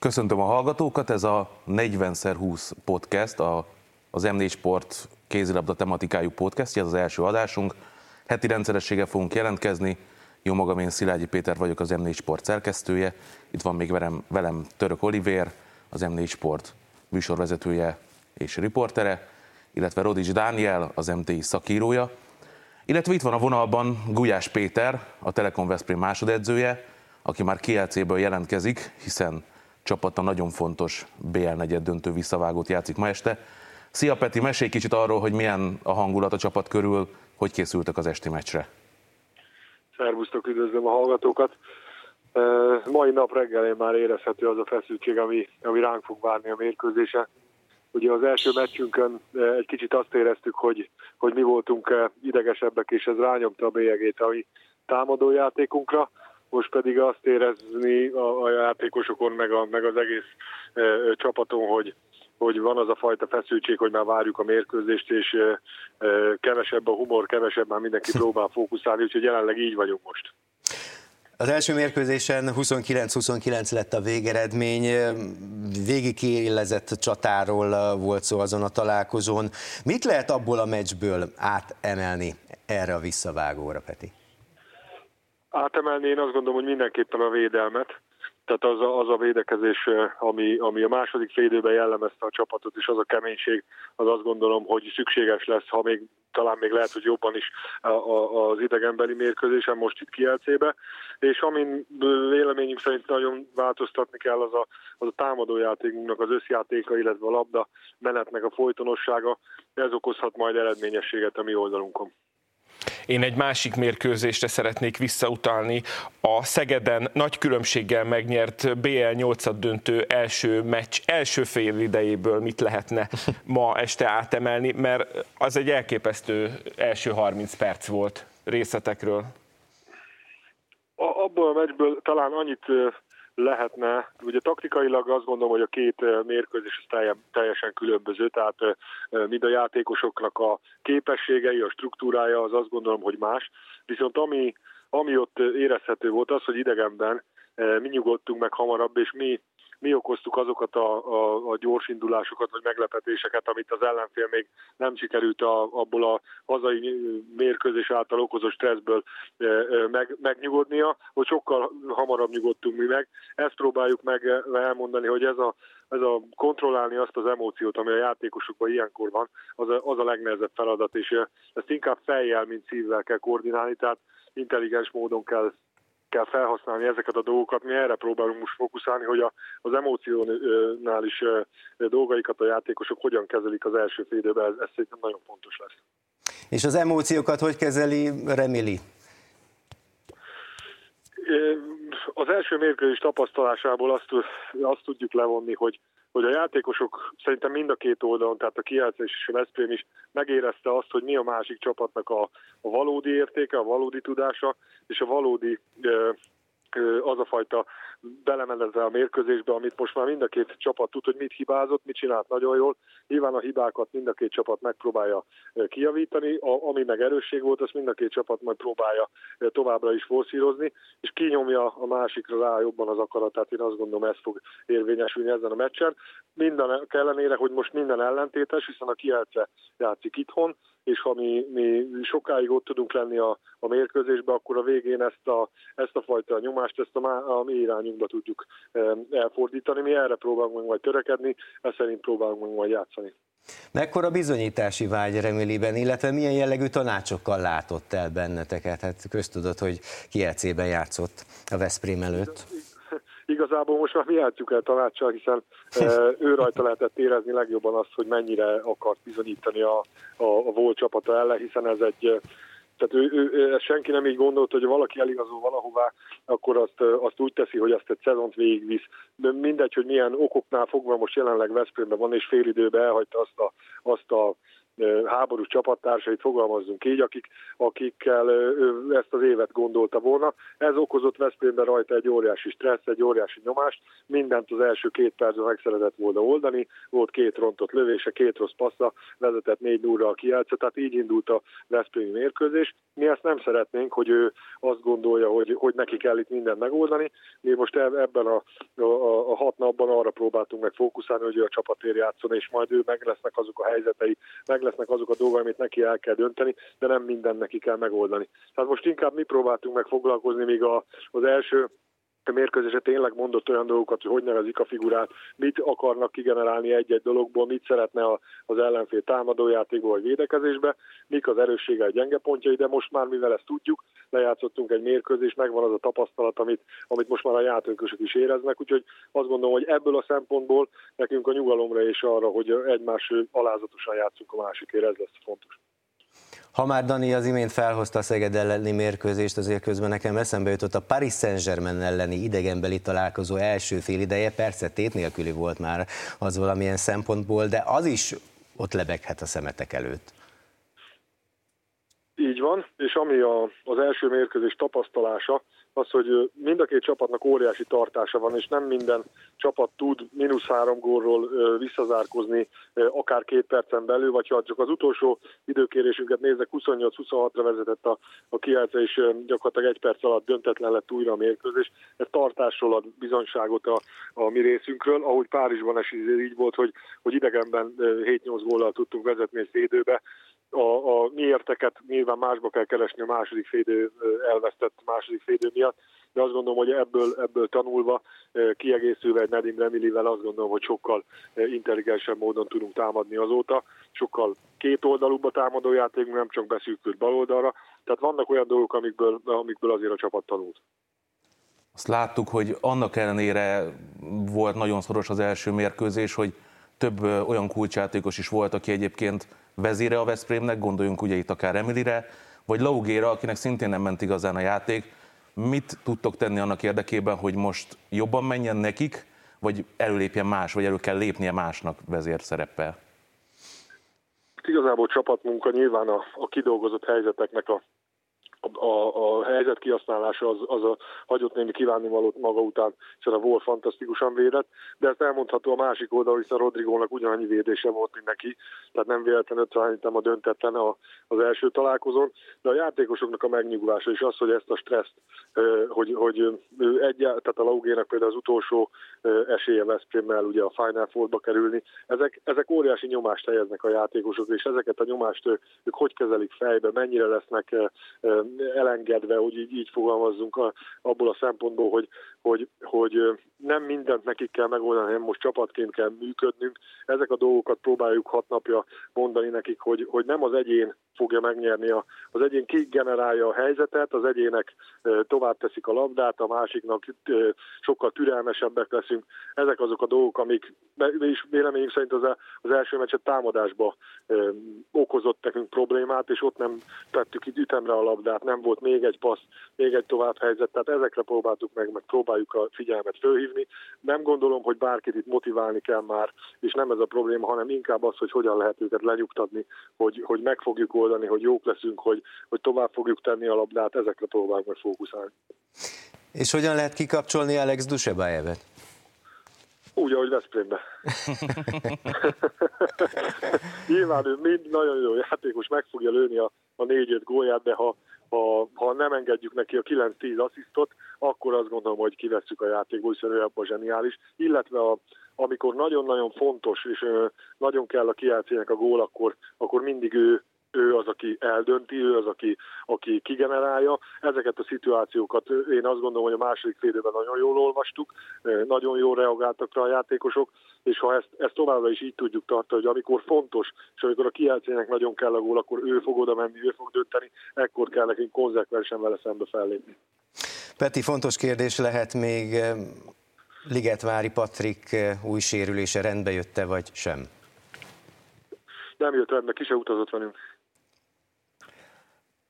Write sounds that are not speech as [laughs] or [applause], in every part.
Köszöntöm a hallgatókat, ez a 40x20 podcast, a, az M4 Sport kézilabda tematikájú podcast, ez az első adásunk. Heti rendszerességgel fogunk jelentkezni, jó magam, én Szilágyi Péter vagyok, az M4 Sport szerkesztője. Itt van még velem, velem Török Olivér, az M4 Sport műsorvezetője és riportere, illetve Rodics Dániel, az MTI szakírója. Illetve itt van a vonalban Gulyás Péter, a Telekom Veszprém másodedzője, aki már KLC-ből jelentkezik, hiszen csapata nagyon fontos BL negyed döntő visszavágót játszik ma este. Szia Peti, mesélj kicsit arról, hogy milyen a hangulat a csapat körül, hogy készültek az esti meccsre. Szervusztok, üdvözlöm a hallgatókat. Mai nap reggelén már érezhető az a feszültség, ami, ami ránk fog várni a mérkőzésen. Ugye az első meccsünkön egy kicsit azt éreztük, hogy, hogy mi voltunk idegesebbek, és ez rányomta a bélyegét a mi támadójátékunkra most pedig azt érezni a, a játékosokon, meg, a, meg az egész e, csapaton, hogy, hogy van az a fajta feszültség, hogy már várjuk a mérkőzést, és e, e, kevesebb a humor, kevesebb már mindenki próbál fókuszálni, úgyhogy jelenleg így vagyunk most. Az első mérkőzésen 29-29 lett a végeredmény, végig csatáról volt szó azon a találkozón. Mit lehet abból a meccsből átemelni erre a visszavágóra, Peti? Átemelni, én azt gondolom, hogy mindenképpen a védelmet. Tehát az a, az a védekezés, ami, ami a második félidőben jellemezte a csapatot, és az a keménység, az azt gondolom, hogy szükséges lesz, ha még talán még lehet, hogy jobban is a, a, az idegenbeli mérkőzésen, most itt Kielcébe. És amin véleményünk szerint nagyon változtatni kell, az a, az a támadójátékunknak az összjátéka, illetve a labda menetnek a folytonossága. Ez okozhat majd eredményességet a mi oldalunkon. Én egy másik mérkőzésre szeretnék visszautalni. A Szegeden nagy különbséggel megnyert BL 8 döntő első meccs első fél idejéből mit lehetne [laughs] ma este átemelni, mert az egy elképesztő első 30 perc volt részletekről. Abból a meccsből talán annyit lehetne, ugye taktikailag azt gondolom, hogy a két eh, mérkőzés teljesen különböző, tehát eh, eh, mind a játékosoknak a képességei, a struktúrája az azt gondolom, hogy más, viszont ami, ami ott érezhető volt az, hogy idegenben mi nyugodtunk meg hamarabb, és mi mi okoztuk azokat a, a, a gyors indulásokat vagy meglepetéseket, amit az ellenfél még nem sikerült a, abból a hazai mérkőzés által okozott stresszből e, e, meg, megnyugodnia, hogy sokkal hamarabb nyugodtunk mi meg. Ezt próbáljuk meg elmondani, hogy ez a, ez a kontrollálni azt az emóciót, ami a játékosokban ilyenkor van, az a, az a legnehezebb feladat, és ezt inkább fejjel, mint szívvel kell koordinálni, tehát intelligens módon kell kell felhasználni ezeket a dolgokat. Mi erre próbálunk most fókuszálni, hogy a, az emóciónál is dolgaikat a játékosok hogyan kezelik az első fél időben, ez, ez szerintem nagyon fontos lesz. És az emóciókat hogy kezeli Remili? Az első mérkőzés tapasztalásából azt, azt tudjuk levonni, hogy hogy a játékosok szerintem mind a két oldalon, tehát a Kielce és a Veszprém is megérezte azt, hogy mi a másik csapatnak a, a valódi értéke, a valódi tudása, és a valódi az a fajta belemenezve a mérkőzésbe, amit most már mind a két csapat tud, hogy mit hibázott, mit csinált nagyon jól. Nyilván a hibákat mind a két csapat megpróbálja kijavítani, a, ami meg erősség volt, azt mind a két csapat majd próbálja továbbra is forszírozni, és kinyomja a másikra rá jobban az akaratát. Én azt gondolom, ez fog érvényesülni ezen a meccsen. Minden ellenére, hogy most minden ellentétes, hiszen a Kielce játszik itthon, és ha mi, mi sokáig ott tudunk lenni a, a mérkőzésbe, akkor a végén ezt a, ezt a fajta nyomást, ezt a, a mi irányunkba tudjuk elfordítani. Mi erre próbálunk meg majd törekedni, ezt szerint próbálunk meg majd játszani. Mekkora bizonyítási vágy Remiliben, illetve milyen jellegű tanácsokkal látott el benneteket? Hát köztudott, hogy kielcében játszott a Veszprém előtt igazából most már mi játszjuk el tanácssal, hiszen ő rajta lehetett érezni legjobban azt, hogy mennyire akart bizonyítani a, a, a volt csapata ellen, hiszen ez egy tehát ő, ő, senki nem így gondolt, hogy valaki eligazol valahová, akkor azt, azt úgy teszi, hogy azt egy szezont végigvisz. De mindegy, hogy milyen okoknál fogva most jelenleg Veszprémben van, és fél időben elhagyta azt a, azt a háborús csapattársait, fogalmazzunk így, akik, akikkel ezt az évet gondolta volna. Ez okozott Veszprémben rajta egy óriási stressz, egy óriási nyomást, mindent az első két percben meg szeretett volna oldani, volt két rontott lövése, két rossz passza, vezetett négy núra a kijelce, tehát így indult a Veszprémi mérkőzés. Mi ezt nem szeretnénk, hogy ő azt gondolja, hogy, hogy neki kell itt mindent megoldani. Mi most ebben a, a, a hat abban arra próbáltunk meg fókuszálni, hogy ő a csapatért játszon, és majd ő meg lesznek azok a helyzetei, meg lesznek azok a dolgok, amit neki el kell dönteni, de nem minden neki kell megoldani. Tehát most inkább mi próbáltunk meg foglalkozni, míg a, az első a mérkőzése tényleg mondott olyan dolgokat, hogy hogy nevezik a figurát, mit akarnak kigenerálni egy-egy dologból, mit szeretne az ellenfél támadójátékból vagy védekezésbe, mik az erőssége, a gyenge pontjai, de most már mivel ezt tudjuk, lejátszottunk egy mérkőzést, megvan az a tapasztalat, amit, amit most már a játékosok is éreznek, úgyhogy azt gondolom, hogy ebből a szempontból nekünk a nyugalomra és arra, hogy egymás alázatosan játszunk a másikért, ez lesz fontos. Ha már Dani az imént felhozta a Szeged elleni mérkőzést, azért közben nekem eszembe jutott a Paris Saint-Germain elleni idegenbeli találkozó első fél ideje, persze tét nélküli volt már az valamilyen szempontból, de az is ott lebeghet a szemetek előtt. Így van, és ami a, az első mérkőzés tapasztalása, az, hogy mind a két csapatnak óriási tartása van, és nem minden csapat tud mínusz három gólról visszazárkozni akár két percen belül, vagy ha csak az utolsó időkérésünket nézek, 28-26-ra vezetett a, a kiálca, és gyakorlatilag egy perc alatt döntetlen lett újra a mérkőzés. Ez tartásról ad bizonyságot a, a mi részünkről, ahogy Párizsban is így volt, hogy, hogy idegenben 7-8 góllal tudtunk vezetni egy félidőbe, a, a mi érteket nyilván másba kell keresni a második félidő elvesztett második félidő miatt, de azt gondolom, hogy ebből, ebből tanulva, kiegészülve egy Nedim Remilivel azt gondolom, hogy sokkal intelligensebb módon tudunk támadni azóta, sokkal két oldalúbb a támadójátékunk, nem csak beszűkült baloldalra, tehát vannak olyan dolgok, amikből, amikből azért a csapat tanult. Azt láttuk, hogy annak ellenére volt nagyon szoros az első mérkőzés, hogy több olyan kulcsjátékos is volt, aki egyébként vezére a Veszprémnek, gondoljunk ugye itt akár Emilire, vagy Laugéra, akinek szintén nem ment igazán a játék. Mit tudtok tenni annak érdekében, hogy most jobban menjen nekik, vagy előlépjen más, vagy elő kell lépnie másnak vezér szereppel? Igazából csapatmunka nyilván a, a kidolgozott helyzeteknek a a, a helyzet kihasználása az, az a hagyott némi kívánnivalót maga után, hiszen a Wolf fantasztikusan védett, de ezt elmondható a másik oldal, hiszen Rodrigónak ugyanannyi védése volt, mint neki, tehát nem véletlenül ötvenítem a döntetlen a, az első találkozón, de a játékosoknak a megnyugvása is az, hogy ezt a stresszt, hogy, hogy egy, tehát a Laugének például az utolsó esélye Veszprémmel ugye a Final Four-ba kerülni, ezek, ezek óriási nyomást helyeznek a játékosok, és ezeket a nyomást ők, ők hogy kezelik fejbe, mennyire lesznek elengedve, hogy így, így fogalmazzunk a, abból a szempontból, hogy, hogy, hogy nem mindent nekik kell megoldani, hanem most csapatként kell működnünk. Ezek a dolgokat próbáljuk hat napja mondani nekik, hogy, hogy nem az egyén fogja megnyerni, a, az egyén kigenerálja a helyzetet, az egyének tovább teszik a labdát, a másiknak sokkal türelmesebbek leszünk. Ezek azok a dolgok, amik és véleményünk szerint az, az első meccset támadásba okozott nekünk problémát, és ott nem tettük itt ütemre a labdát, nem volt még egy passz, még egy tovább helyzet, tehát ezekre próbáltuk meg, meg próbáljuk a figyelmet fölhívni. Nem gondolom, hogy bárkit itt motiválni kell már, és nem ez a probléma, hanem inkább az, hogy hogyan lehet őket lenyugtatni, hogy, hogy meg fogjuk oldani, hogy jók leszünk, hogy, hogy tovább fogjuk tenni a labdát, ezekre próbálunk meg fókuszálni. És hogyan lehet kikapcsolni Alex Dusebájevet? Úgy, ahogy Veszprémbe. [laughs] Nyilván ő mind nagyon jó játékos, meg fogja lőni a, a négy-öt gólját, de ha, ha, ha nem engedjük neki a 9-10 asszisztot, akkor azt gondolom, hogy kivesszük a játékból, hiszen ő abban zseniális. Illetve a, amikor nagyon-nagyon fontos, és nagyon kell a kiátszének a gól, akkor, akkor mindig ő ő az, aki eldönti, ő az, aki, aki kigenerálja. Ezeket a szituációkat én azt gondolom, hogy a második félidőben nagyon jól olvastuk, nagyon jól reagáltak rá a játékosok, és ha ezt, ezt továbbra is így tudjuk tartani, hogy amikor fontos, és amikor a kijelcének nagyon kell a gól, akkor ő fog oda menni, ő fog dönteni, ekkor kell nekünk konzekvensen vele szembe fellépni. Peti, fontos kérdés lehet még Ligetvári Patrik új sérülése rendbe jötte, vagy sem? Nem jött rendbe, ki se utazott velünk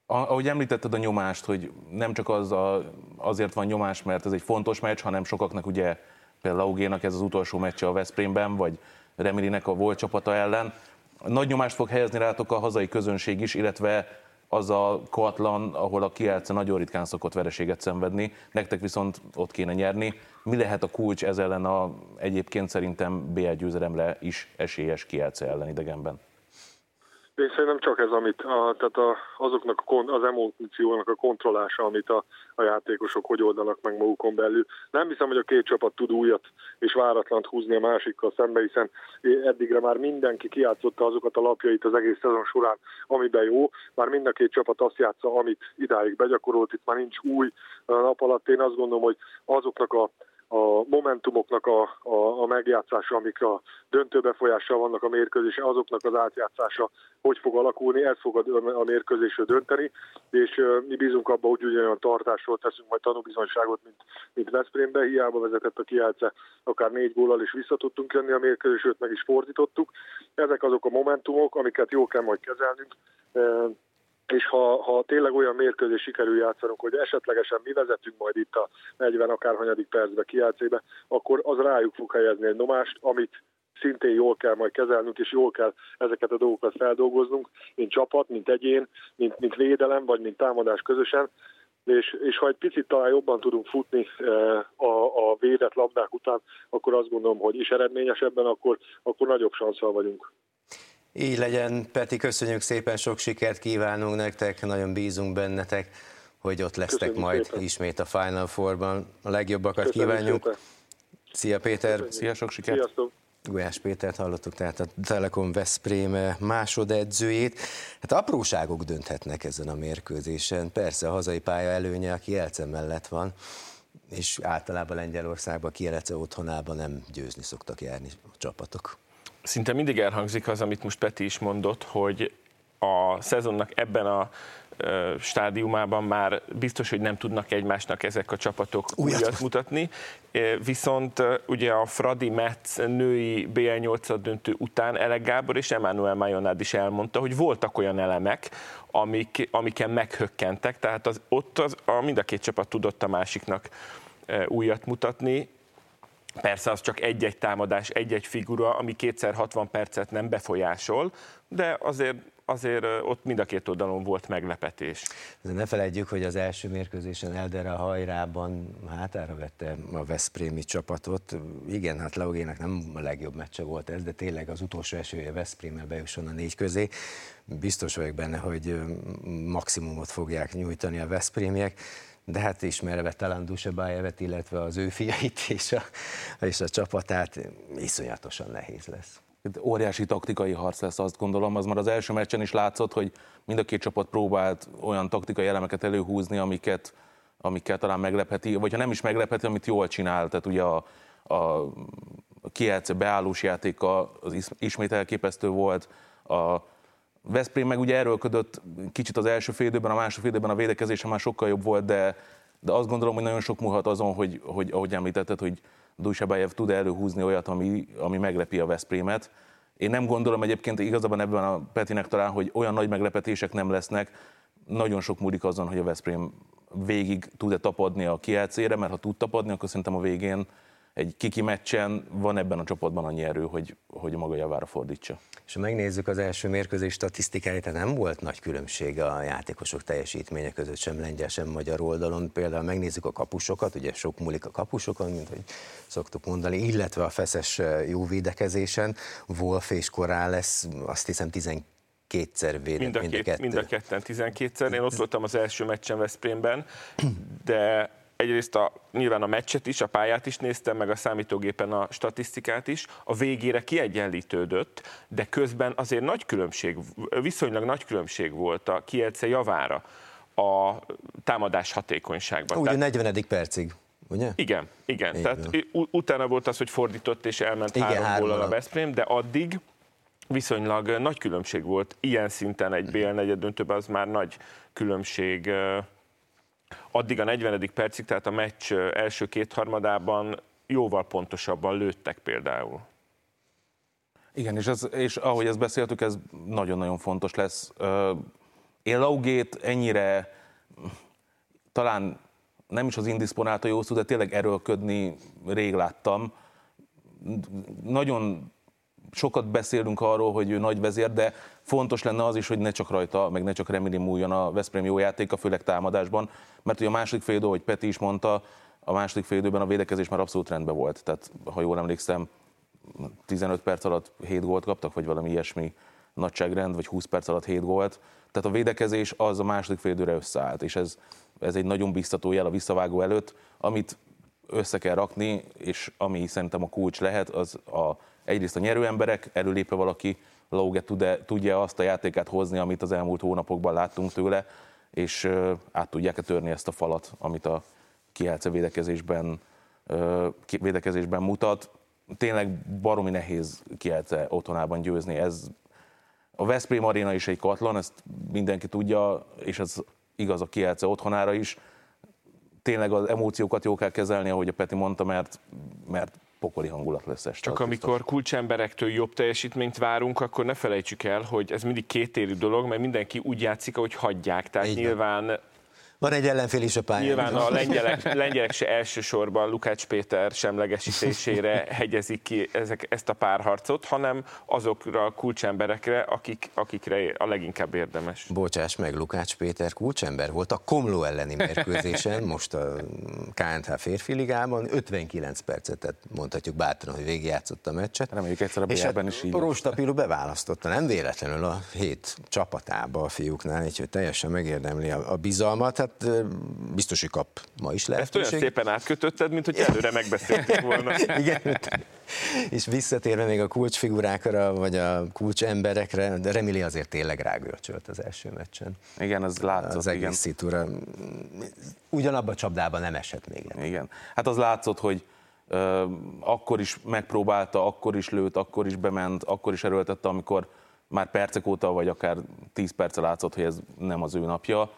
ahogy említetted a nyomást, hogy nem csak az a, azért van nyomás, mert ez egy fontos meccs, hanem sokaknak ugye például Laugénak ez az utolsó meccse a Veszprémben, vagy Remilinek a volt csapata ellen. Nagy nyomást fog helyezni rátok a hazai közönség is, illetve az a Koatlan, ahol a Kielce nagyon ritkán szokott vereséget szenvedni, nektek viszont ott kéne nyerni. Mi lehet a kulcs ez ellen a egyébként szerintem BL győzelemre is esélyes Kielce ellen idegenben? Én szerintem csak ez, amit a, tehát a, azoknak a, az emóciónak a kontrollása, amit a, a játékosok hogy oldanak meg magukon belül. Nem hiszem, hogy a két csapat tud újat és váratlant húzni a másikkal szembe, hiszen eddigre már mindenki kiátszotta azokat a lapjait az egész szezon során, amiben jó. Már mind a két csapat azt játsza, amit idáig begyakorolt, itt már nincs új nap alatt. Én azt gondolom, hogy azoknak a a momentumoknak a, a, a megjátszása, amik a döntő befolyással vannak a mérkőzésen, azoknak az átjátszása hogy fog alakulni, ez fog a, a mérkőzésről dönteni, és uh, mi bízunk abba, hogy ugyanolyan tartásról teszünk majd tanúbizonyságot, mint, mint Veszprémbe, hiába vezetett a Kielce, akár négy góllal is vissza tudtunk jönni a mérkőzés, meg is fordítottuk. Ezek azok a momentumok, amiket jól kell majd kezelnünk, uh, és ha, ha tényleg olyan mérkőzés sikerül játszanunk, hogy esetlegesen mi vezetünk majd itt a 40 akárhanyadik percbe kiátszébe, akkor az rájuk fog helyezni egy nomást, amit szintén jól kell majd kezelnünk, és jól kell ezeket a dolgokat feldolgoznunk, mint csapat, mint egyén, mint, mint védelem, vagy mint támadás közösen, és, és ha egy picit talán jobban tudunk futni eh, a, a védett labdák után, akkor azt gondolom, hogy is eredményesebben, akkor, akkor nagyobb sanszal vagyunk. Így legyen, Peti, köszönjük szépen, sok sikert kívánunk nektek, nagyon bízunk bennetek, hogy ott lesztek köszönjük majd szépen. ismét a Final Four-ban. A legjobbakat köszönjük kívánjuk. Szépen. Szia Péter! Köszönjük. Szia, sok sikert! Sziasztok. Gulyás Pétert hallottuk, tehát a Telekom Veszprém másodedzőjét. Hát apróságok dönthetnek ezen a mérkőzésen. Persze a hazai pálya előnye, aki Elce mellett van, és általában Lengyelországban, Kielece otthonában nem győzni szoktak járni a csapatok szinte mindig elhangzik az, amit most Peti is mondott, hogy a szezonnak ebben a stádiumában már biztos, hogy nem tudnak egymásnak ezek a csapatok újat, újat mutatni. Viszont ugye a Fradi Metz női BL8 döntő után Elek Gábor és Emmanuel Majonád is elmondta, hogy voltak olyan elemek, amik, amiken meghökkentek, tehát az, ott az, a, mind a két csapat tudott a másiknak újat mutatni, Persze az csak egy-egy támadás, egy-egy figura, ami kétszer 60 percet nem befolyásol, de azért azért ott mind a két oldalon volt meglepetés. De ne felejtjük, hogy az első mérkőzésen Eldere hajrában hátára vette a Veszprémi csapatot. Igen, hát Leogének nem a legjobb meccse volt ez, de tényleg az utolsó esője Veszprémmel bejusson a négy közé. Biztos vagyok benne, hogy maximumot fogják nyújtani a Veszprémiek de hát ismerve talán Dusebájevet, illetve az ő fiait és a, és a csapatát, iszonyatosan nehéz lesz. Óriási taktikai harc lesz, azt gondolom, az már az első meccsen is látszott, hogy mind a két csapat próbált olyan taktikai elemeket előhúzni, amiket, amiket talán meglepheti, vagy ha nem is meglepheti, amit jól csinál, tehát ugye a, a, a kielce beállós játéka az ismét elképesztő volt, a, Veszprém meg ugye erőlködött kicsit az első félidőben, a második félidőben a védekezése már sokkal jobb volt, de, de azt gondolom, hogy nagyon sok múlhat azon, hogy, hogy ahogy említetted, hogy Dujsabájev tud előhúzni olyat, ami, ami meglepi a Veszprémet. Én nem gondolom egyébként igazából ebben a Petinek talán, hogy olyan nagy meglepetések nem lesznek. Nagyon sok múlik azon, hogy a Veszprém végig tud-e tapadni a kielcére, mert ha tud tapadni, akkor szerintem a végén egy kiki meccsen van ebben a csapatban annyi erő, hogy, hogy maga javára fordítsa. És ha megnézzük az első mérkőzés statisztikáit, tehát nem volt nagy különbség a játékosok teljesítménye között, sem lengyel, sem magyar oldalon. Például megnézzük a kapusokat, ugye sok múlik a kapusokon, mint hogy szoktuk mondani, illetve a feszes jó védekezésen. Wolf és lesz, azt hiszem 12 kétszer védett mind a, mind a, kettő. mind a ketten 12-szer. Én ott voltam az első meccsen Veszprémben, de egyrészt a, nyilván a meccset is, a pályát is néztem, meg a számítógépen a statisztikát is, a végére kiegyenlítődött, de közben azért nagy különbség, viszonylag nagy különbség volt a Kielce javára a támadás hatékonyságban. Ugye Tehát, 40. percig. Ugye? Igen, igen. Így Tehát van. utána volt az, hogy fordított és elment igen, három a Veszprém, de addig viszonylag nagy különbség volt. Ilyen szinten egy BL negyed döntőben az már nagy különbség addig a 40. percig, tehát a meccs első kétharmadában jóval pontosabban lőttek például. Igen, és, ez, és ahogy ezt beszéltük, ez nagyon-nagyon fontos lesz. Én Laugét ennyire talán nem is az indisponálta jó szó, de tényleg erőlködni rég láttam. Nagyon sokat beszélünk arról, hogy ő nagy vezér, de fontos lenne az is, hogy ne csak rajta, meg ne csak Remini múljon a Veszprém jó játéka, főleg támadásban, mert ugye a második fél idő, hogy Peti is mondta, a második fél időben a védekezés már abszolút rendben volt. Tehát, ha jól emlékszem, 15 perc alatt 7 gólt kaptak, vagy valami ilyesmi nagyságrend, vagy 20 perc alatt 7 gólt. Tehát a védekezés az a második fél időre összeállt, és ez, ez egy nagyon biztató jel a visszavágó előtt, amit össze kell rakni, és ami szerintem a kulcs lehet, az a, egyrészt a nyerő emberek, előlépve valaki, Lauge tudja azt a játékát hozni, amit az elmúlt hónapokban láttunk tőle, és át tudják-e törni ezt a falat, amit a Kielce védekezésben, védekezésben mutat. Tényleg baromi nehéz Kielce otthonában győzni. Ez a Veszprém Arena is egy katlan, ezt mindenki tudja, és ez igaz a Kielce otthonára is. Tényleg az emóciókat jó kell kezelni, ahogy a Peti mondta, mert, mert pokoli hangulat lesz este. Csak amikor biztos. kulcsemberektől jobb teljesítményt várunk, akkor ne felejtsük el, hogy ez mindig kétélű dolog, mert mindenki úgy játszik, ahogy hagyják. Tehát Így nyilván van egy ellenfél is a pályán. Nyilván a [laughs] lengyelek, lengyelek se elsősorban Lukács Péter semlegesítésére [laughs] hegyezik ki ezek, ezt a párharcot, hanem azokra a kulcsemberekre, akik, akikre a leginkább érdemes. Bocsáss meg, Lukács Péter kulcsember volt a Komló elleni mérkőzésen, [laughs] most a KNH férfi ligában, 59 percet, tehát mondhatjuk bátran, hogy végigjátszott a meccset. Reméljük egyszer a és hát is így. Rostapilu beválasztotta, nem véletlenül a hét csapatába a fiúknál, úgyhogy teljesen megérdemli a, a bizalmat. Hát hát biztos, hogy kap ma is lehetőség. Ezt olyan szépen átkötötted, mint hogy előre megbeszéltük volna. [laughs] Igen, és visszatérve még a kulcsfigurákra, vagy a kulcsemberekre, de Remili azért tényleg rágörcsölt az első meccsen. Igen, az látszott. Az egész szitúra. Ugyanabban a csapdában nem esett még. El. Igen. Hát az látszott, hogy akkor is megpróbálta, akkor is lőtt, akkor is bement, akkor is erőltette, amikor már percek óta, vagy akár 10 perce látszott, hogy ez nem az ő napja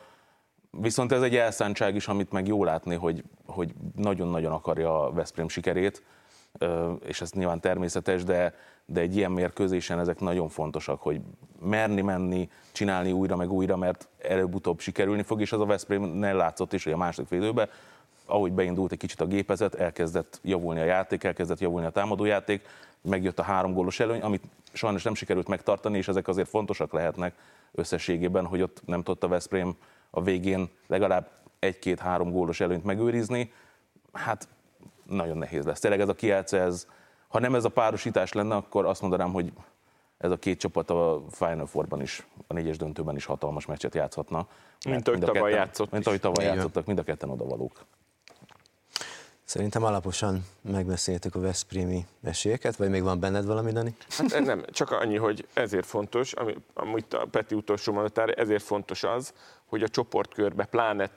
Viszont ez egy elszántság is, amit meg jó látni, hogy, hogy nagyon-nagyon akarja a Veszprém sikerét, és ez nyilván természetes, de, de egy ilyen mérkőzésen ezek nagyon fontosak, hogy merni menni, csinálni újra meg újra, mert előbb-utóbb sikerülni fog, és az a Veszprémnél látszott is, hogy a második fél időben, ahogy beindult egy kicsit a gépezet, elkezdett javulni a játék, elkezdett javulni a támadójáték, megjött a három gólos előny, amit sajnos nem sikerült megtartani, és ezek azért fontosak lehetnek összességében, hogy ott nem tudta Veszprém a végén legalább egy-két-három gólos előnyt megőrizni, hát nagyon nehéz lesz. Tényleg ez a kielce, ez, ha nem ez a párosítás lenne, akkor azt mondanám, hogy ez a két csapat a Final Four-ban is, a négyes döntőben is hatalmas meccset játszhatna. Mint ahogy tavaly játszott. Mint ahogy tavaly játszottak, mind a ketten odavalók. Szerintem alaposan megbeszéltük a Veszprémi esélyeket, vagy még van benned valami, Dani? Hát nem, csak annyi, hogy ezért fontos, ami, amit a Peti utolsó mondatára, ezért fontos az, hogy a csoportkörbe, pláne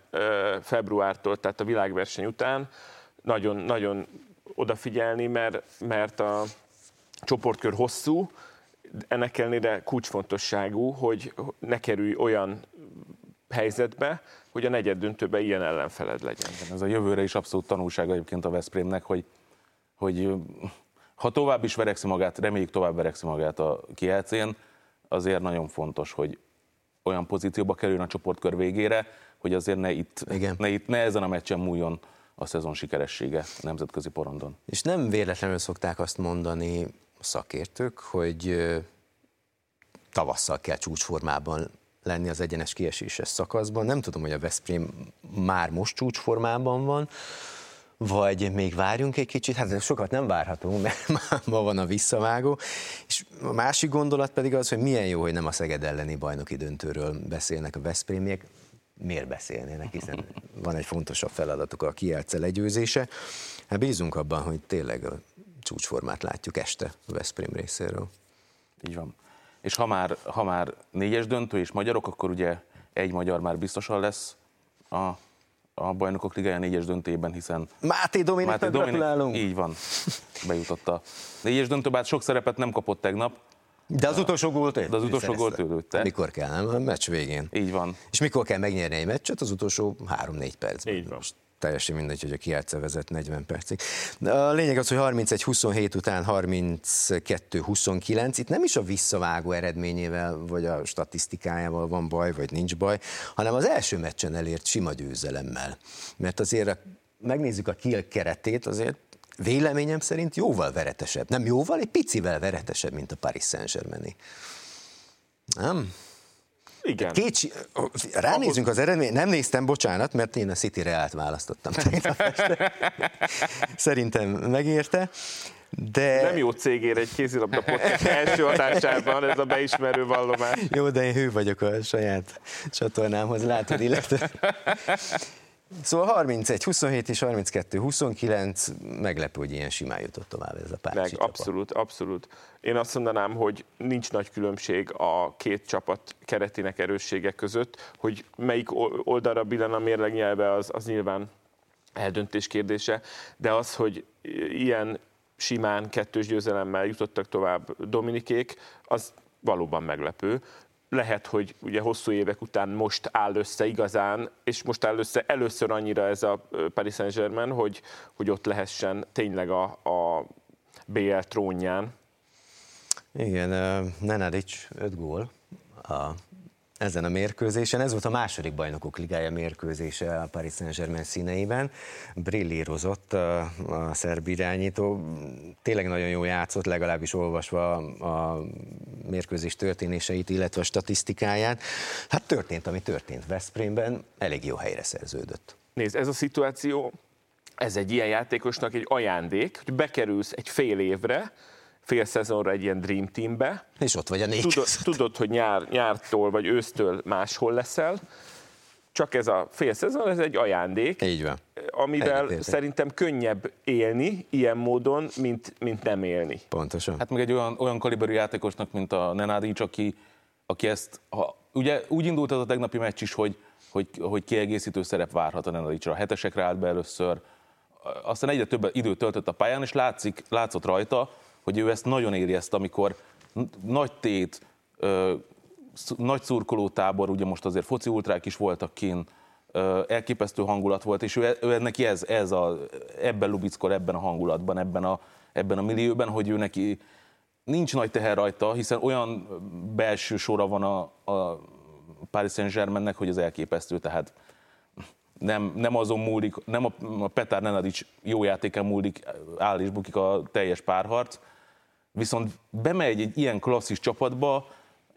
februártól, tehát a világverseny után nagyon, nagyon odafigyelni, mert, mert a csoportkör hosszú, ennek ellenére kulcsfontosságú, hogy ne kerülj olyan helyzetbe, hogy a negyed döntőben ilyen ellenfeled legyen. Ez a jövőre is abszolút tanulság egyébként a Veszprémnek, hogy, hogy ha tovább is verekszi magát, reméljük tovább verekszi magát a kielcén, azért nagyon fontos, hogy olyan pozícióba kerüljön a csoportkör végére, hogy azért ne itt, Igen. ne, itt, ne ezen a meccsen múljon a szezon sikeressége nemzetközi porondon. És nem véletlenül szokták azt mondani a szakértők, hogy tavasszal kell csúcsformában lenni az egyenes kieséses szakaszban. Nem tudom, hogy a Veszprém már most csúcsformában van, vagy még várjunk egy kicsit, hát sokat nem várhatunk, mert [laughs] ma van a visszavágó. És a másik gondolat pedig az, hogy milyen jó, hogy nem a Szeged elleni bajnoki döntőről beszélnek a Veszprémiek, miért beszélnének, hiszen van egy fontosabb feladatuk a kielce legyőzése. Hát bízunk abban, hogy tényleg a csúcsformát látjuk este a Veszprém részéről. Így van. És ha már, ha már négyes döntő és magyarok, akkor ugye egy magyar már biztosan lesz a a bajnokok ligája négyes döntében, hiszen... Máté Dominiknak gratulálunk! Így van, bejutott a négyes döntő, bár sok szerepet nem kapott tegnap. De az utolsó gólt De az utolsó gólt lőtte. Mikor kell, nem? A meccs végén. Így van. És mikor kell megnyerni egy meccset? Az utolsó 3-4 percben. Így van. Most teljesen mindegy, hogy a kiátszá vezet 40 percig. A lényeg az, hogy 31-27 után 32-29, itt nem is a visszavágó eredményével, vagy a statisztikájával van baj, vagy nincs baj, hanem az első meccsen elért sima győzelemmel. Mert azért megnézzük a kill keretét, azért véleményem szerint jóval veretesebb. Nem jóval, egy picivel veretesebb, mint a Paris Saint-Germain. Nem? Igen. Két, ránézünk az eredmény, nem néztem, bocsánat, mert én a City Reált választottam [laughs] Szerintem megérte. De... Nem jó cégére egy kézilabda podcast [laughs] első adásában ez a beismerő vallomás. Jó, de én hű vagyok a saját csatornámhoz, látod, illetve... Szóval 31, 27 és 32, 29, meglepő, hogy ilyen simán jutott tovább ez a pár. Meg, abszolút, abszolút. Én azt mondanám, hogy nincs nagy különbség a két csapat keretének erőssége között, hogy melyik oldalra billen a mérleg nyelve, az, az nyilván eldöntés kérdése, de az, hogy ilyen simán kettős győzelemmel jutottak tovább Dominikék, az valóban meglepő. Lehet, hogy ugye hosszú évek után most áll össze igazán, és most áll össze először annyira ez a Paris Saint-Germain, hogy, hogy ott lehessen tényleg a, a BL trónján. Igen, uh, Nenadic 5 gól a ezen a mérkőzésen. Ez volt a második bajnokok ligája mérkőzése a Paris Saint-Germain színeiben. Brillírozott a, a szerb irányító. Tényleg nagyon jó játszott, legalábbis olvasva a mérkőzés történéseit, illetve a statisztikáját. Hát történt, ami történt Veszprémben, elég jó helyre szerződött. Nézd, ez a szituáció, ez egy ilyen játékosnak egy ajándék, hogy bekerülsz egy fél évre, fél szezonra egy ilyen Dream Teambe. És ott vagy a négy tudod, tudod, hogy nyár, nyártól vagy ősztől máshol leszel, csak ez a fél szezon, ez egy ajándék. Így van. Amivel Egyetértek. szerintem könnyebb élni ilyen módon, mint, mint nem élni. Pontosan. Hát meg egy olyan, olyan kaliberű játékosnak, mint a Nenádics, aki, aki ezt, ha, ugye úgy indult ez a tegnapi meccs is, hogy, hogy, hogy kiegészítő szerep várhat a Nenádicsra. A hetesekre állt be először, aztán egyre több időt töltött a pályán, és látszik, látszott rajta, hogy ő ezt nagyon éri ezt, amikor nagy tét, ö, nagy szurkolótábor, ugye most azért foci ultrák is voltak kin, ö, elképesztő hangulat volt, és ő, ő neki ez, ez a, ebben lubickor, ebben a hangulatban, ebben a, ebben a millióben, hogy ő neki nincs nagy teher rajta, hiszen olyan belső sora van a, a Paris Saint-Germainnek, hogy az elképesztő, tehát nem, nem azon múlik, nem a, a Petár Nenadics jó játéken múlik, áll és bukik a teljes párharc, Viszont bemegy egy ilyen klasszis csapatba,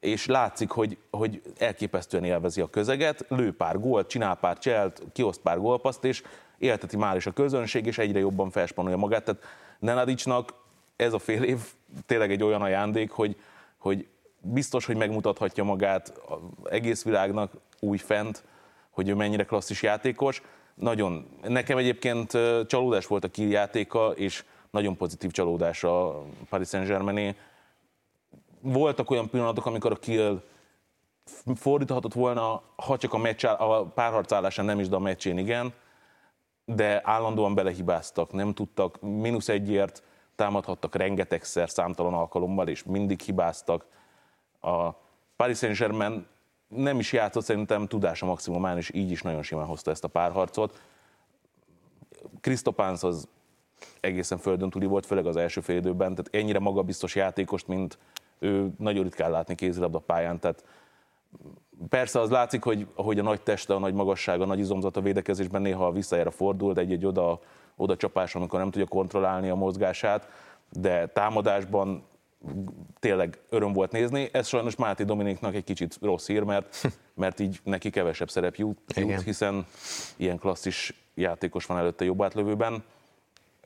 és látszik, hogy, hogy elképesztően élvezi a közeget, lő pár gólt, csinál pár cselt, kioszt pár gólpaszt, és élteti már is a közönség, és egyre jobban felspanolja magát. Tehát Nenadicsnak ez a fél év tényleg egy olyan ajándék, hogy, hogy biztos, hogy megmutathatja magát az egész világnak új fent, hogy ő mennyire klasszis játékos. Nagyon, nekem egyébként csalódás volt a Kiel játéka, és nagyon pozitív csalódás a Paris Saint-Germain. Voltak olyan pillanatok, amikor a Kiel fordíthatott volna, ha csak a, meccs, a párharcállásán nem is, de a meccsén igen, de állandóan belehibáztak, nem tudtak, mínusz egyért támadhattak rengetegszer, számtalan alkalommal, és mindig hibáztak. A Paris Saint-Germain nem is játszott szerintem tudása maximumán, és így is nagyon simán hozta ezt a párharcot. Krisztopánsz az egészen földön túli volt, főleg az első fél időben, tehát ennyire magabiztos játékost, mint ő nagyon ritkán látni kézilabda pályán, tehát Persze az látszik, hogy ahogy a nagy teste, a nagy magassága, a nagy izomzat a védekezésben néha visszajára fordul, de egy-egy oda, oda csapás, amikor nem tudja kontrollálni a mozgását, de támadásban tényleg öröm volt nézni. Ez sajnos Máté Dominiknak egy kicsit rossz hír, mert, [laughs] mert így neki kevesebb szerep jut, jut hiszen ilyen klasszis játékos van előtte jobb átlövőben.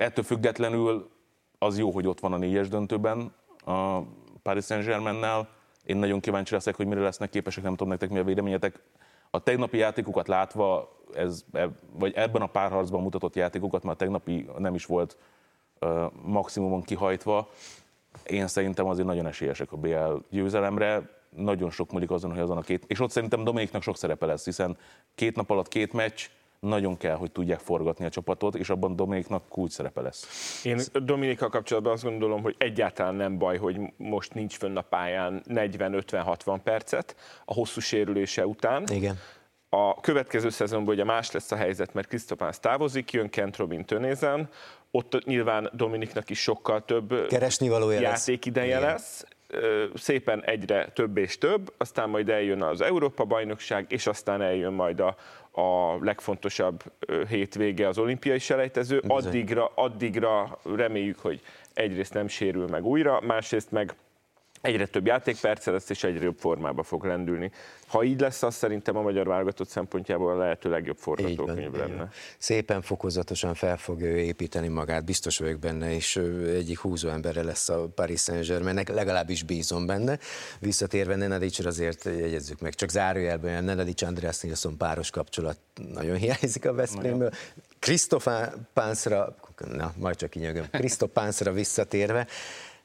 Ettől függetlenül az jó, hogy ott van a négyes döntőben a Paris Saint-Germain-nel. Én nagyon kíváncsi leszek, hogy mire lesznek képesek, nem tudom nektek mi a véleményetek. A tegnapi játékokat látva, ez, e, vagy ebben a párharcban mutatott játékokat, a tegnapi nem is volt uh, maximumon kihajtva, én szerintem azért nagyon esélyesek a BL győzelemre. Nagyon sok múlik azon, hogy azon a két... És ott szerintem Dominiknak sok szerepe lesz, hiszen két nap alatt két meccs, nagyon kell, hogy tudják forgatni a csapatot, és abban Dominiknak kulcs szerepe lesz. Én Dominikkal kapcsolatban azt gondolom, hogy egyáltalán nem baj, hogy most nincs fönn a pályán 40-50-60 percet a hosszú sérülése után. Igen. A következő szezonban ugye más lesz a helyzet, mert Krisztopánsz távozik, jön Kent Robin Tönézen, ott nyilván Dominiknak is sokkal több Keresni játékideje lesz. lesz szépen egyre több és több, aztán majd eljön az Európa-bajnokság, és aztán eljön majd a, a legfontosabb hétvége az olimpiai selejtező. Addigra, addigra reméljük, hogy egyrészt nem sérül meg újra, másrészt meg egyre több játékperce lesz, és egyre jobb formába fog lendülni. Ha így lesz, az szerintem a magyar válogatott szempontjából a lehető legjobb forgatókönyv lenne. Szépen fokozatosan fel fogja ő építeni magát, biztos vagyok benne, és egyik húzó embere lesz a Paris Saint-Germainnek, legalábbis bízom benne. Visszatérve Nenadicsra azért jegyezzük meg, csak zárójelben, Nenadics Andreas Nilsson páros kapcsolat nagyon hiányzik a Veszprémből. Krisztof Pánszra, na, majd csak kinyögöm, Krisztof Pánszra visszatérve,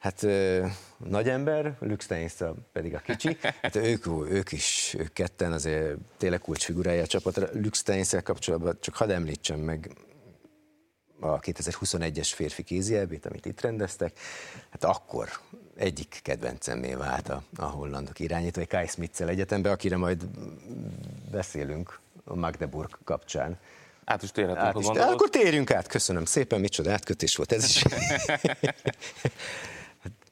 Hát ö, nagy ember, Lüxteinsza pedig a kicsi, hát ők, ők is, ők ketten azért tényleg kulcsfigurája a csapatra. Lüxteinszel kapcsolatban csak hadd említsem meg a 2021-es férfi kézielbét, amit itt rendeztek, hát akkor egyik kedvencemmé vált a, a hollandok irányító, egy Kai Smitsel egyetembe, akire majd beszélünk a Magdeburg kapcsán. Át is térhetünk, át is, Akkor térjünk át, köszönöm szépen, micsoda átkötés volt ez is. [laughs]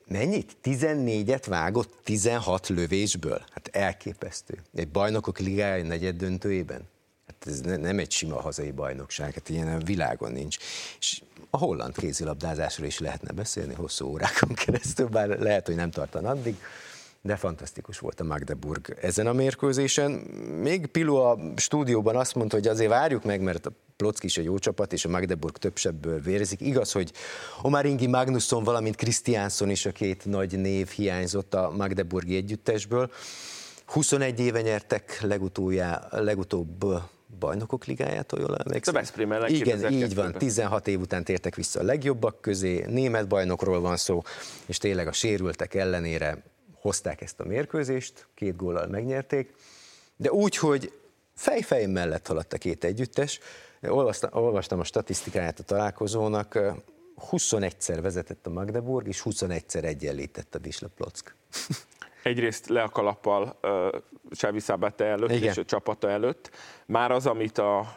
mennyit? 14-et vágott 16 lövésből? Hát elképesztő. Egy bajnokok ligája negyed döntőjében? Hát ez ne, nem egy sima hazai bajnokság, hát ilyen a világon nincs. És a holland kézilabdázásról is lehetne beszélni hosszú órákon keresztül, bár lehet, hogy nem tartan addig de fantasztikus volt a Magdeburg ezen a mérkőzésen. Még Pilu a stúdióban azt mondta, hogy azért várjuk meg, mert a Plocki is egy jó csapat, és a Magdeburg több sebből vérzik. Igaz, hogy Omar Ingi Magnusson, valamint Kristiánsson is a két nagy név hiányzott a Magdeburgi együttesből. 21 éve nyertek legutójá, legutóbb bajnokok ligájától, jól emlékszem? A Igen, így van, 16 év után tértek vissza a legjobbak közé, német bajnokról van szó, és tényleg a sérültek ellenére hozták ezt a mérkőzést, két góllal megnyerték, de úgy, hogy fej-fej mellett haladt a két együttes. Olvastam, olvastam a statisztikáját a találkozónak, 21-szer vezetett a Magdeburg, és 21-szer egyenlített a Wisla Plock. [laughs] Egyrészt le a kalappal Xavi Szabate előtt Igen. és a csapata előtt. Már az, amit a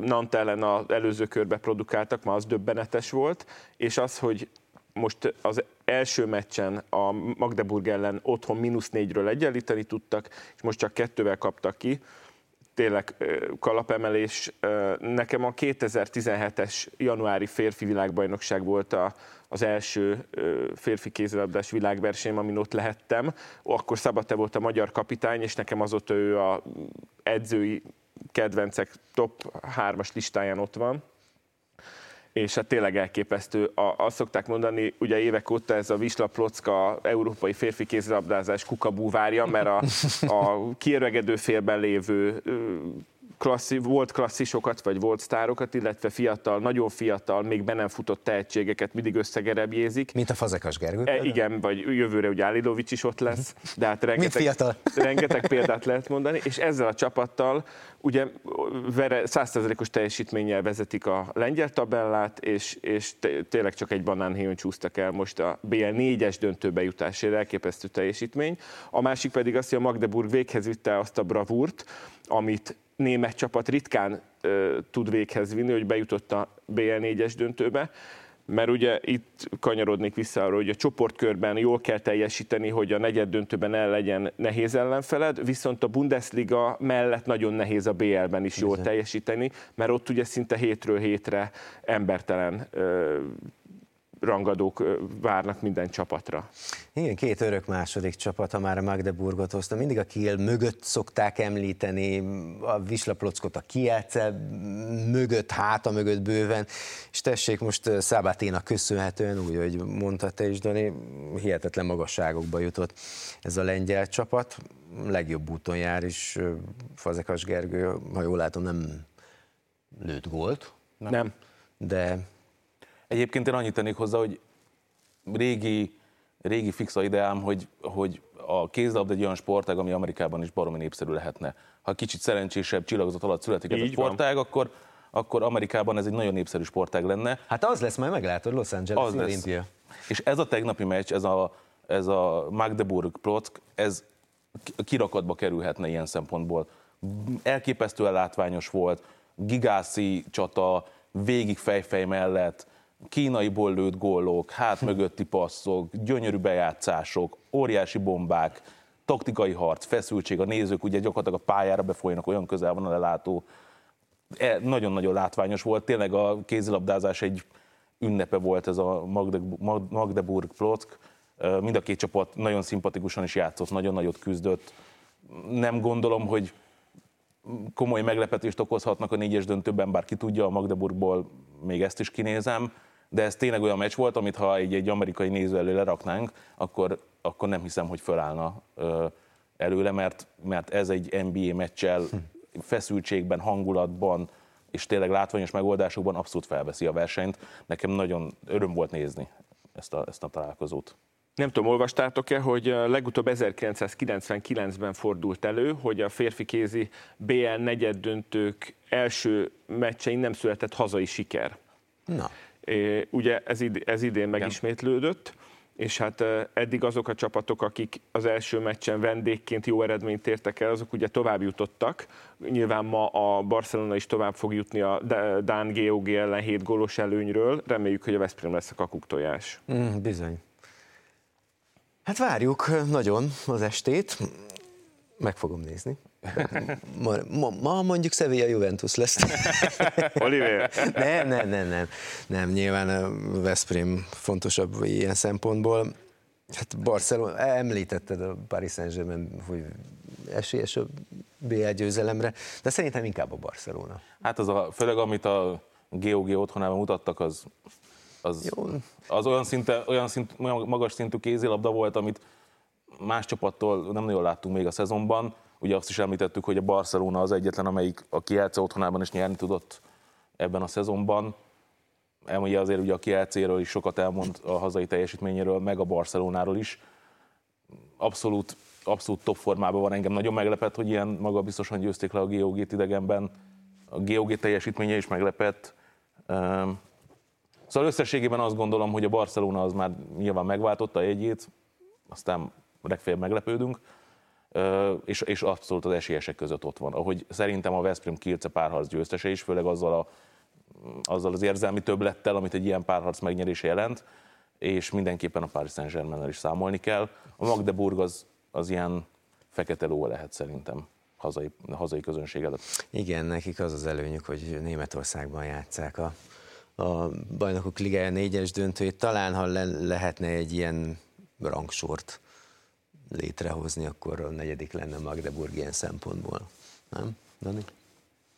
Nant ellen az előző körbe produkáltak, már az döbbenetes volt, és az, hogy most az első meccsen a Magdeburg ellen otthon mínusz négyről egyenlíteni tudtak, és most csak kettővel kaptak ki. Tényleg kalapemelés. Nekem a 2017-es januári férfi világbajnokság volt a, az első férfi kézilabdás világverseny, amin ott lehettem. Akkor Szabate volt a magyar kapitány, és nekem azóta ő a edzői kedvencek top 3-as listáján ott van és hát tényleg elképesztő. A, azt szokták mondani, ugye évek óta ez a Visla Plocka európai férfi kézilabdázás kukabúvárja, mert a, a kiöregedő félben lévő klasszi, volt klasszisokat, vagy volt sztárokat, illetve fiatal, nagyon fiatal, még be nem futott tehetségeket mindig összegerebjézik. Mint a Fazekas Gergő. E, igen, vagy jövőre ugye Álidovics is ott lesz, de hát rengeteg, fiatal. [laughs] rengeteg példát lehet mondani, és ezzel a csapattal ugye 100%-os teljesítménnyel vezetik a lengyel tabellát, és, és tényleg csak egy banánhéjon csúsztak el most a BL 4-es döntőbe jutásért, elképesztő teljesítmény. A másik pedig az, hogy a Magdeburg véghez vitte azt a bravúrt, amit német csapat ritkán ö, tud véghez vinni, hogy bejutott a BL4-es döntőbe, mert ugye itt kanyarodnék vissza arra, hogy a csoportkörben jól kell teljesíteni, hogy a negyed döntőben el legyen nehéz ellenfeled, viszont a Bundesliga mellett nagyon nehéz a BL-ben is jól teljesíteni, mert ott ugye szinte hétről hétre embertelen ö, rangadók várnak minden csapatra. Igen, két örök második csapat, ha már a Magdeburgot hozta. Mindig a Kiel mögött szokták említeni, a Vislaplockot a Kielce mögött, háta mögött bőven, és tessék most Szábáténak köszönhetően, úgy, hogy mondta te is, Dani, hihetetlen magasságokba jutott ez a lengyel csapat. Legjobb úton jár is Fazekas Gergő, ha jól látom, nem lőtt gólt. Nem. nem. De Egyébként én annyit tennék hozzá, hogy régi, régi fixa ideám, hogy, hogy a kézlabda egy olyan sportág, ami Amerikában is baromi népszerű lehetne. Ha kicsit szerencsésebb csillagozat alatt születik ez a sportág, akkor, akkor Amerikában ez egy nagyon népszerű sportág lenne. Hát az lesz, majd meglátod, Los Angeles az Olimpia. Lesz. És ez a tegnapi meccs, ez a, ez a Magdeburg Plock, ez kirakatba kerülhetne ilyen szempontból. Elképesztően látványos volt, gigászi csata, végig fejfej mellett, kínaiból lőtt gólok, hát mögötti passzok, gyönyörű bejátszások, óriási bombák, taktikai harc, feszültség, a nézők ugye gyakorlatilag a pályára befolynak, olyan közel van a lelátó. E, nagyon-nagyon látványos volt, tényleg a kézilabdázás egy ünnepe volt ez a Magdeburg Plock. Mind a két csapat nagyon szimpatikusan is játszott, nagyon nagyot küzdött. Nem gondolom, hogy komoly meglepetést okozhatnak a négyes döntőben, bár ki tudja, a Magdeburgból még ezt is kinézem, de ez tényleg olyan meccs volt, amit ha egy, egy amerikai néző elő leraknánk, akkor, akkor nem hiszem, hogy fölállna előle, mert, mert ez egy NBA meccsel feszültségben, hangulatban, és tényleg látványos megoldásokban abszolút felveszi a versenyt. Nekem nagyon öröm volt nézni ezt a, ezt a találkozót. Nem tudom, olvastátok-e, hogy legutóbb 1999-ben fordult elő, hogy a férfi kézi BL negyed döntők első meccsein nem született hazai siker. Na. É, ugye ez, id- ez idén megismétlődött, és hát eddig azok a csapatok, akik az első meccsen vendégként jó eredményt értek el, azok ugye tovább jutottak. Nyilván ma a Barcelona is tovább fog jutni a Dán GOG ellen 7 gólos előnyről. Reméljük, hogy a Veszprém lesz a kakuktojás. Mm, bizony. Hát várjuk nagyon az estét, meg fogom nézni. [laughs] Ma, ma, ma mondjuk Sevilla Juventus lesz. [laughs] Oliver? nem, nem, nem, nem. Nem, nyilván a Veszprém fontosabb ilyen szempontból. Hát Barcelona, említetted a Paris Saint-Germain, hogy esélyes a BL győzelemre, de szerintem inkább a Barcelona. Hát az a, főleg amit a GOG otthonában mutattak, az az, Jó. az olyan, szinte, olyan, szint, olyan magas szintű kézilabda volt, amit más csapattól nem nagyon láttunk még a szezonban. Ugye azt is említettük, hogy a Barcelona az egyetlen, amelyik a Kielce otthonában is nyerni tudott ebben a szezonban. Ugye azért ugye a Kielcéről is sokat elmond a hazai teljesítményéről, meg a Barcelonáról is. Abszolút, abszolút top formában van. Engem nagyon meglepett, hogy ilyen magabiztosan győzték le a GOG-t idegenben. A GOG teljesítménye is meglepett. Szóval összességében azt gondolom, hogy a Barcelona az már nyilván megváltotta a jegyét, aztán legfeljebb meglepődünk, és, és abszolút az esélyesek között ott van. Ahogy szerintem a Veszprém Kielce párharc győztese is, főleg azzal, a, azzal az érzelmi többlettel, amit egy ilyen párharc megnyerése jelent, és mindenképpen a Paris saint is számolni kell. A Magdeburg az, az ilyen fekete ló lehet szerintem hazai, hazai közönség előtt. Igen, nekik az az előnyük, hogy Németországban játszák a a bajnokok ligája négyes döntőjét. Talán, ha le, lehetne egy ilyen rangsort létrehozni, akkor a negyedik lenne Magdeburg ilyen szempontból. Nem, Dani?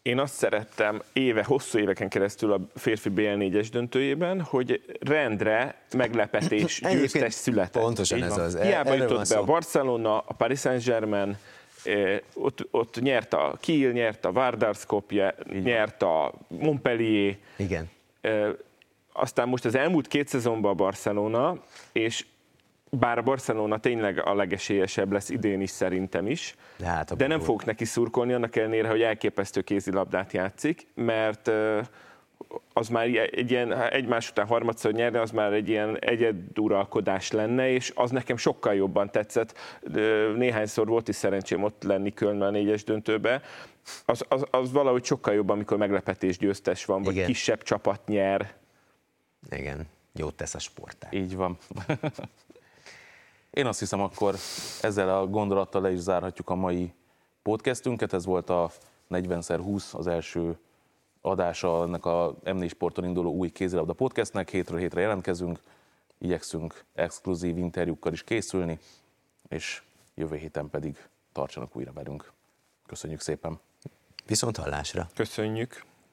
Én azt szerettem éve, hosszú éveken keresztül a férfi BL4-es döntőjében, hogy rendre meglepetés győztes született. Pontosan ez az. Hiába jutott be a Barcelona, a Paris Saint-Germain, eh, ott, ott nyert a Kiel, nyert a Vardar Skopje, nyert a Montpellier. Igen. Aztán most az elmúlt két szezonban a Barcelona, és bár a Barcelona tényleg a legesélyesebb lesz idén is szerintem is, de, hát de nem fogok neki szurkolni, annak ellenére, hogy elképesztő kézilabdát játszik, mert az már egy ilyen, egymás után harmadszor nyerni, az már egy ilyen egyeduralkodás lenne, és az nekem sokkal jobban tetszett. Néhányszor volt is szerencsém ott lenni Kölnben a négyes döntőbe. Az, az, az valahogy sokkal jobb, amikor meglepetés győztes van, vagy Igen. kisebb csapat nyer. Igen, jót tesz a sportál. Így van. [laughs] Én azt hiszem, akkor ezzel a gondolattal le is zárhatjuk a mai podcastünket. Ez volt a 40x20 az első adása ennek a M4 Sporton induló új kézilabda podcastnek. Hétről hétre jelentkezünk, igyekszünk exkluzív interjúkkal is készülni, és jövő héten pedig tartsanak újra velünk. Köszönjük szépen! Viszont hallásra! Köszönjük!